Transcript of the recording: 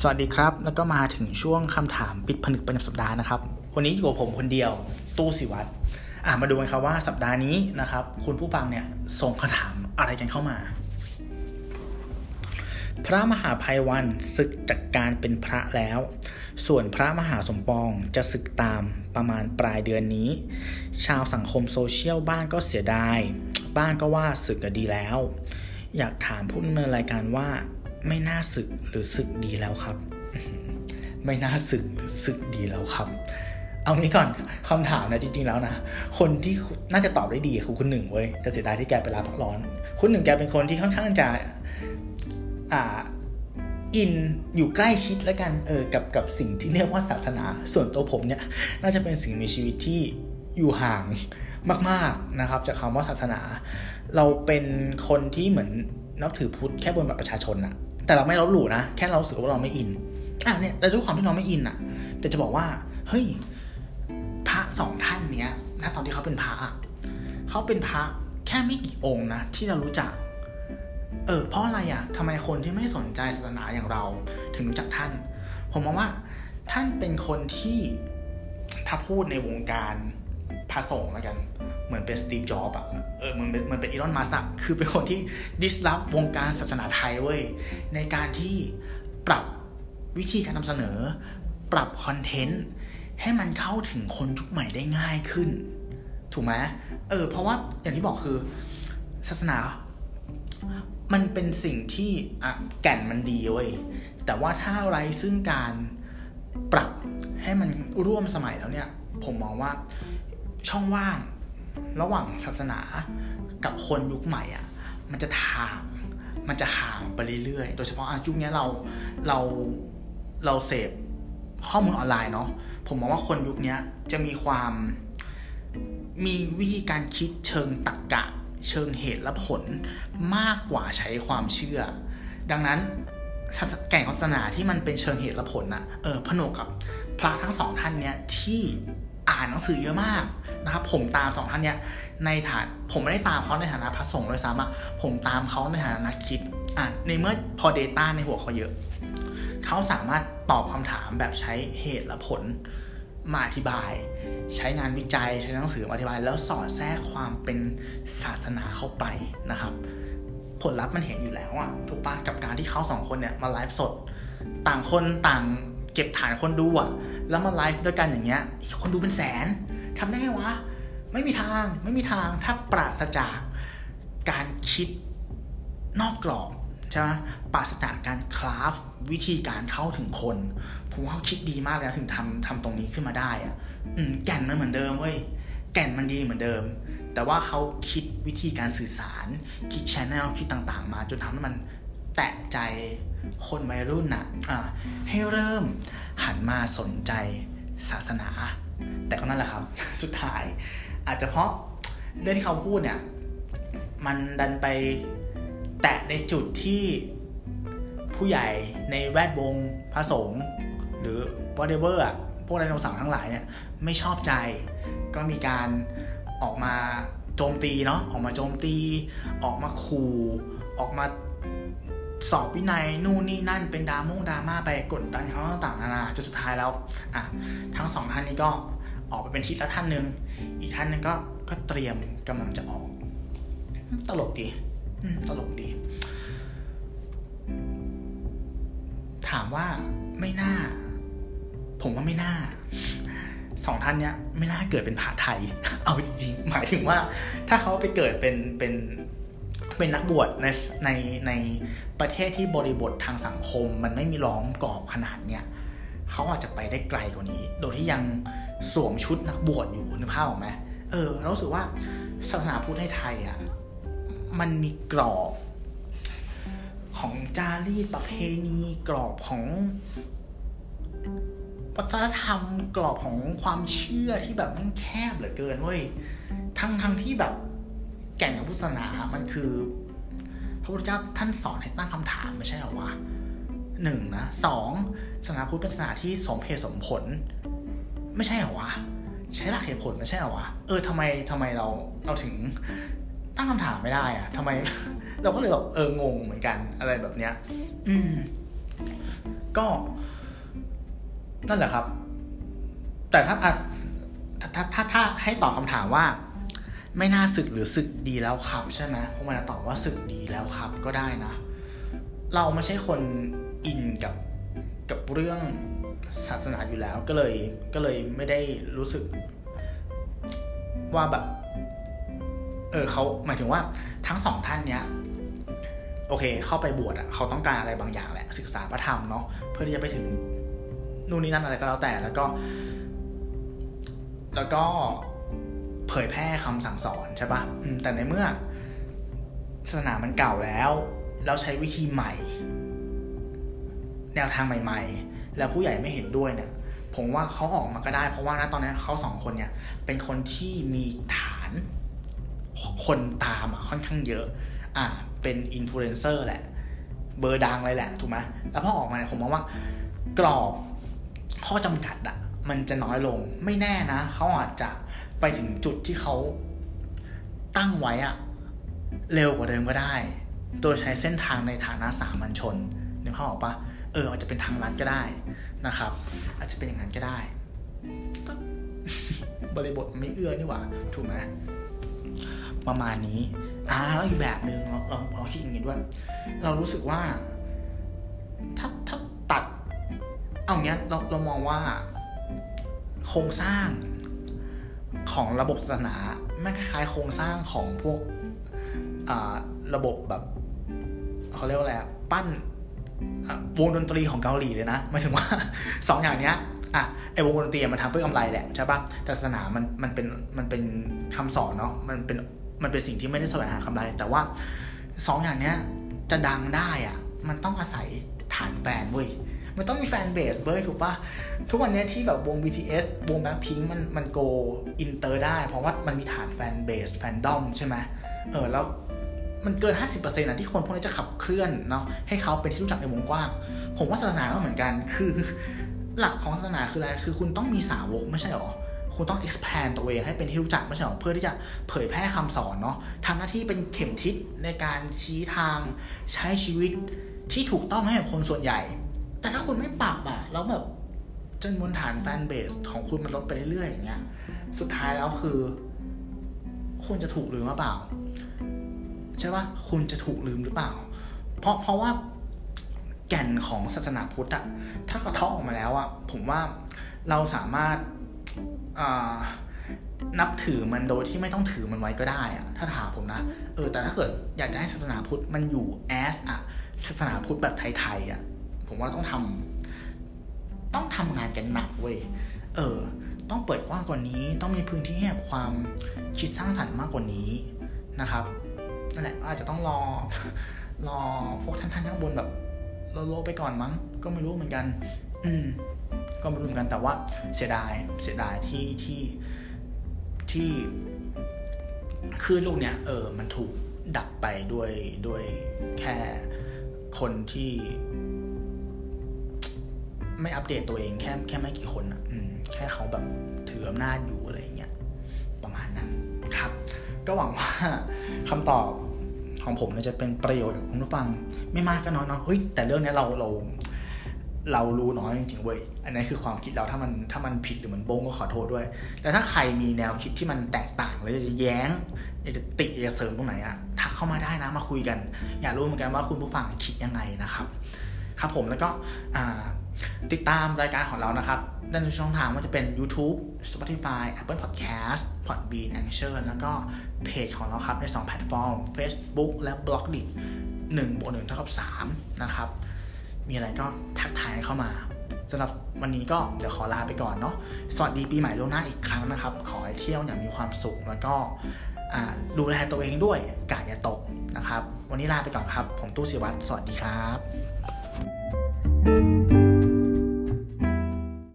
สวัสดีครับ แล้วก็มาถึงช่วงคำถามปิดผนึกประจำสัปดาห์นะครับ วันนี้อยู่กับผมคนเดียวตู้สิวัตรอะมาดูกันครับว่าสัปดาห์นี้นะครับ คุณผู้ฟังเนี่ยส่งคำถามอะไรกันเข้ามา พระมหาภัยวันศึกจากการเป็นพระแล้ว ส่วนพระมหาสมปองจะศึกตามประมาณปลายเดือนนี้ ชาวสังคมโซเชียลบ้างก็เสียดาย บ้างก็ว่าศึกก็ดีแล้ว อยากถามผู้ดำเนินรายการว่า ไม่น่าศึกหรือศึกดีแล้วครับ ไม่น่าศึกหรือศึกดีแล้วครับ เอางี้ก่อนคำถามนะจริงๆแล้วนะ คนที่น่าจะตอบได้ดีคือคุณหนึ่งเว้ยแต่เสียดายที่แกไปลาพักร้อน คุณหนึ่งแกเป็นคนที่ค่อนข้างจะอ่าอินอยู่ใกล้ชิดแล้วกันเออกับกับสิ่งที่เรียกว่าศาสนา ส่วนตัวผมเนี่ยน่าจะเป็นสิ่งมีชีวิตที่อยู่ห่างมากๆนะครับจากคำว่าศาสนา เราเป็นคนที่เหมือนนับถือพุทธแค่บนบัตรประชาชนอะ แต่เราไม่ลบหลู่นะ แค่เราสึกว่าเราไม่อิน อะเนี่ยแต่ด้วยความที่เราไม่อินอะแต่จะบอกว่า เฮ้ย พระสองท่านเนี้ยนะตอนที่เขาเป็นพระอะเขาเป็นพระแค่ไม่กี่องค์นะที่เรารู้จัก เออ เพราะอะไรอะทำไมคนที่ไม่สนใจศาสนาอย่างเรา ถึงรู้จักท่าน ผมมองว่า ท่านเป็นคนที่ถ้าพูดในวงการพระสงฆ์แล้วกัน เหมือนเป็นสตีฟจ็อบอะเออมันเป็นมันเป็นอีลอนมัสก์อะคือเป็นคนที่ดิสลอฟวงการศาสนาไทยเว้ย ในการที่ปรับวิธีการนำเสนอ ปรับคอนเทนต์ให้มันเข้าถึงคนยุคใหม่ได้ง่ายขึ้น ถูกไหมเออ เพราะว่าอย่างที่บอกคือศาสนา มันเป็นสิ่งที่อะแก่นมันดีเว้ย แต่ว่าถ้าไรซึ่งการปรับให้มันร่วมสมัยแล้วเนี่ย ผมมองว่าช่องว่าง ระหว่างศาสนากับคนยุคใหม่อะมันจะทางมันจะห่างไปเรื่อยๆ โดยเฉพาะอายุคนี้เราเราเราเสพข้อมูลออนไลน์เนาะ ผมมองว่าคนยุคนี้จะมีความมีวิธีการคิดเชิงตรรกกะ เชิงเหตุและผลมากกว่าใช้ความเชื่อ ดังนั้นแก่งศาสนาที่มันเป็นเชิงเหตุและผลนะเออผนวกกับพระทั้งสองท่านเนี้ยที่ อ่านหนังสือเยอะมากนะครับผมตามสองท่านเนี้ยในฐานผมไม่ได้ตามเขาในฐานะพระสงฆ์เลยซ้ำอะผมตามเขาในฐานะนักคิดอ่านในเมื่อพอ Data ในหัวเขาเยอะ เขาสามารถตอบคำถามแบบใช้เหตุและผลมาอธิบาย ใช้งานวิจัยใช้หนังสือมาอธิบาย แล้วสอดแทรกความเป็นศาสนาเข้าไปนะครับ ผลลัพธ์มันเห็นอยู่แล้วอะถูกปะกับการที่เขาสองคนเนี่ยมาไลฟ์สด ต่างคนต่าง เก็บฐานคนดูอะแล้วมาไลฟ์ด้วยกันอย่างเงี้ยคนดูเป็นแสนทำได้ไงวะ ไม่มีทาง ไม่มีทางถ้าปราศจากการคิดนอกกรอบใช่ไหมปราศจากการคราฟวิธีการเข้าถึงคน ผมว่าเขาคิดดีมากเลยถึงทำทำตรงนี้ขึ้นมาได้อะอืมแก่นมันเหมือนเดิมเว้ยแก่นมันดีเหมือนเดิม แต่ว่าเขาคิดวิธีการสื่อสาร คิดชแนลคิดต่างๆ มาจนทำให้มัน แตะใจคนวัยรุ่นนะอะให้เริ่มหันมาสนใจศาสนา แต่ก็นั่นแหละครับ สุดท้าย อาจจะเพราะเรื่องที่เขาพูดเนี่ย มันดันไปแตะในจุดที่ผู้ใหญ่ในแวดวงพระสงฆ์หรือ whatever อะพวกไดโนเสาร์ทั้งหลายเนี่ยไม่ชอบใจก็มีการออกมาโจมตีเนาะออกมาโจมตี ออกมาขู่ออกมา สอบวินัยนู่นนี่นั่นเป็นดามงดราม่าไปกดดันเขาต่างๆนานาจนสุดท้ายแล้วอะทั้งสองท่านนี้ก็ออกไปเป็นทิศละท่านหนึ่งอีกท่านหนึ่งก็ก็เตรียมกำลังจะออก ตลกดีตลกดี ถามว่าไม่น่า ผมว่าไม่น่าสองท่านเนี้ยไม่น่าเกิดเป็นผาไทย เอาจริงๆ หมายถึงว่า ถ้าเขาไปเกิดเป็นเป็น เป็นนักบวชในในในประเทศที่บริบททางสังคม มันไม่มีล้อมกรอบขนาดเนี้ยเขาอาจจะไปได้ไกลกว่านี้ โดยที่ยังสวมชุดนักบวชอยู่นึกภาพออกไหมเออเราสึกว่าศาสนาพุทธในไทยอะมันมีกรอบของจารีตประเพณีกรอบของวัฒนธรรมกรอบของความเชื่อที่แบบมันแคบเหลือเกินเว้ยทั้งทั้งที่แบบ ก่นของพุทธศาสนา มันคือ พระพุทธเจ้าท่านสอนให้ตั้งคำถามไม่ใช่หรอวะหนึ่งนะสองศาสนาพุทธเป็นศาสนาที่สมเพศสมผล ไม่ใช่หรอวะใช้หลักเหตุผลไม่ใช่หรอวะเออทำไมทำไมเราเราถึงตั้งคำถามไม่ได้อะทำไม เราก็เลยแบบเอองงเหมือนกันอะไรแบบเนี้ย อืม ก็นั่นแหละครับ แต่ถ้าถ้าถ้าถ้าถ้าให้ตอบคำถามว่า ไม่น่าศึกหรือศึกดีแล้วครับใช่ไหมผมจะตอบว่าศึกดีแล้วครับก็ได้นะ เราไม่ใช่คนอินกับกับเรื่องศาสนาอยู่แล้วก็เลยก็เลยไม่ได้รู้สึกว่าแบบ เออเขาหมายถึงว่าทั้งสองท่านเนี้ยโอเค เข้าไปบวชอะเขาต้องการอะไรบางอย่างแหละ ศึกษาพระธรรมเนาะเพื่อที่จะไปถึงนู่นนี่นั่นอะไรก็แล้วแต่ แล้วก็ แล้วก็ ผยแพร่คำสั่งสอนใช่ปะแต่ในเมื่อศาสนามันเก่าแล้ว แล้วใช้วิธีใหม่ แนวทางใหม่ ๆ แล้วผู้ใหญ่ไม่เห็นด้วยเนี่ยผมว่าเขาออกมาก็ได้ เพราะว่าณตอนนี้เขาสองคนเนี่ย เป็นคนที่มีฐานคนตามค่อนข้างเยอะ อ่า เป็นอินฟลูเอนเซอร์แหละ เบอร์ดังเลยแหละ ถูกไหมแล้วพอออกมาเนี่ยผมมองว่ากรอบข้อจำกัดอะมันจะน้อยลงไม่แน่นะ เขาอาจจะ ไปถึงจุดที่เขาตั้งไว้อะเร็วกว่าเดิมก็ได้ โดยใช้เส้นทางในฐานะสามัญชนนึกภาพออกปะเอออาจจะเป็นทางลัดก็ได้นะครับ อาจจะเป็นอย่างนั้นก็ได้บริบทไม่เอื้อนี่หว่าถูกไหมประมาณนี้อ่าแล้วอีกแบบหนึ่งเราเราเราคิดอย่างนี้ด้วย เรารู้สึกว่า ถ้าถ้าตัด เอาเงี้ยเราเรามองว่า โครงสร้าง ของระบบศาสนาไม่คล้ายโครงสร้างของพวกระบบแบบเขาเรียกว่าอะไรปั้นวงดนตรีของเกาหลีเลยนะหมายถึงว่าสองอย่างเนี้ยอะไอวงดนตรีมันทำเพื่อกำไรแหละใช่ปะแต่ศาสนามันมันเป็นมันเป็นคำสอนเนาะมันเป็นมันเป็นสิ่งที่ไม่ได้แสวงหากำไร แต่ว่าสองอย่างเนี้ยจะดังได้อะมันต้องอาศัยฐานแฟนเว้ย มันต้องมี fanbase เว้ยถูกปะทุกวันนี้ที่แบบวง BTS วงแบ็คพิงมันมัน go inter ได้ เพราะว่ามันมีฐาน fanbase fandom ใช่ไหมเออแล้วมันเกิน 50%นะที่คนพวกนี้จะขับเคลื่อนเนาะให้เขาเป็นที่รู้จักในวงกว้าง ผมว่าศาสนาก็เหมือนกัน คือ หลักของศาสนาคืออะไร คือคุณต้องมีสาวกไม่ใช่หรอ คุณต้อง expand ตัวเองให้เป็นที่รู้จักไม่ใช่หรอ เพื่อที่จะเผยแพร่คำสอนเนาะทำหน้าที่เป็นเข็มทิศในการชี้ทางใช้ชีวิตที่ถูกต้องให้กับคนส่วนใหญ่ แต่ถ้าคุณไม่ปรับอะแล้วแบบจนมวลฐานแฟนเบสของคุณมันลดไปเรื่อยๆอย่างเงี้ย สุดท้ายแล้วคือ คุณจะถูกหรือเปล่า ใช่ปะคุณจะถูกลืมหรือเปล่า เพราะเพราะว่าแก่นของศาสนาพุทธอะถ้ากระเทาะออกมาแล้วอะผมว่าเราสามารถนับถือมันโดยที่ไม่ต้องถือมันไว้ก็ได้อะถ้าถามผมนะ เออ แต่ถ้าเกิดอยากจะให้ศาสนาพุทธมันอยู่แอสอะศาสนาพุทธแบบไทยๆอะ ผมว่าต้องทำต้องทำงานกันหนักเว้ยเออ ต้องเปิดกว้างกว่านี้ ต้องมีพื้นที่ให้ความคิดสร้างสรรค์มากกว่านี้นะครับนั่นแหละอาจจะต้องรอรอพวกท่านท่านข้างบนแบบโลไปก่อนมั้ง ก็ไม่รู้เหมือนกัน อืม ก็ไม่รู้เหมือนกันแต่ว่าเสียดายเสียดายที่ที่ที่คือลูกเนี้ยเออมันถูกดับไปด้วยด้วยแค่คนที่ ไม่อัปเดตตัวเองแค่แค่ไม่กี่คนอะอืมแค่เขาแบบถืออำนาจอยู่อะไรเงี้ยประมาณนั้นครับ ก็หวังว่าคำตอบของผมจะเป็นประโยชน์กับคุณผู้ฟังไม่มากก็น้อยเนาะเฮ้ยแต่เรื่องนี้เราเราเรารู้น้อยจริงๆเว้ย อันนี้คือความคิดเราถ้ามันถ้ามันผิดหรือมันบงก็ขอโทษด้วย แต่ถ้าใครมีแนวคิดที่มันแตกต่างหรือจะแย้งอยากจะติอยากจะเสริมตรงไหนอะทักเข้ามาได้นะมาคุยกัน อยากรู้เหมือนกันว่าคุณผู้ฟังคิดยังไงนะครับ ครับผมแล้วก็อ่า ติดตามรายการของเรานะครับด้านช่องทางว่าจะเป็น YouTube Spotify Apple Podcast Podbean Anchor แล้วก็เพจของเราครับใน 2 แพลตฟอร์ม Facebook และ b l o g d i t 1บวก1เท่ากับ3นะครับ มีอะไรก็ทักทายเข้ามาสำหรับวันนี้ก็เดี๋ยวขอลาไปก่อนเนาะสวัสดีปีใหม่ล่วงหน้าอีกครั้งนะครับ ขอให้เที่ยวอย่างมีความสุขแล้วก็ดูแลตัวเองด้วยกาดอย่าตกนะครับ วันนี้ลาไปก่อนครับ ผมตู้สิวัตรสวัสดีครับ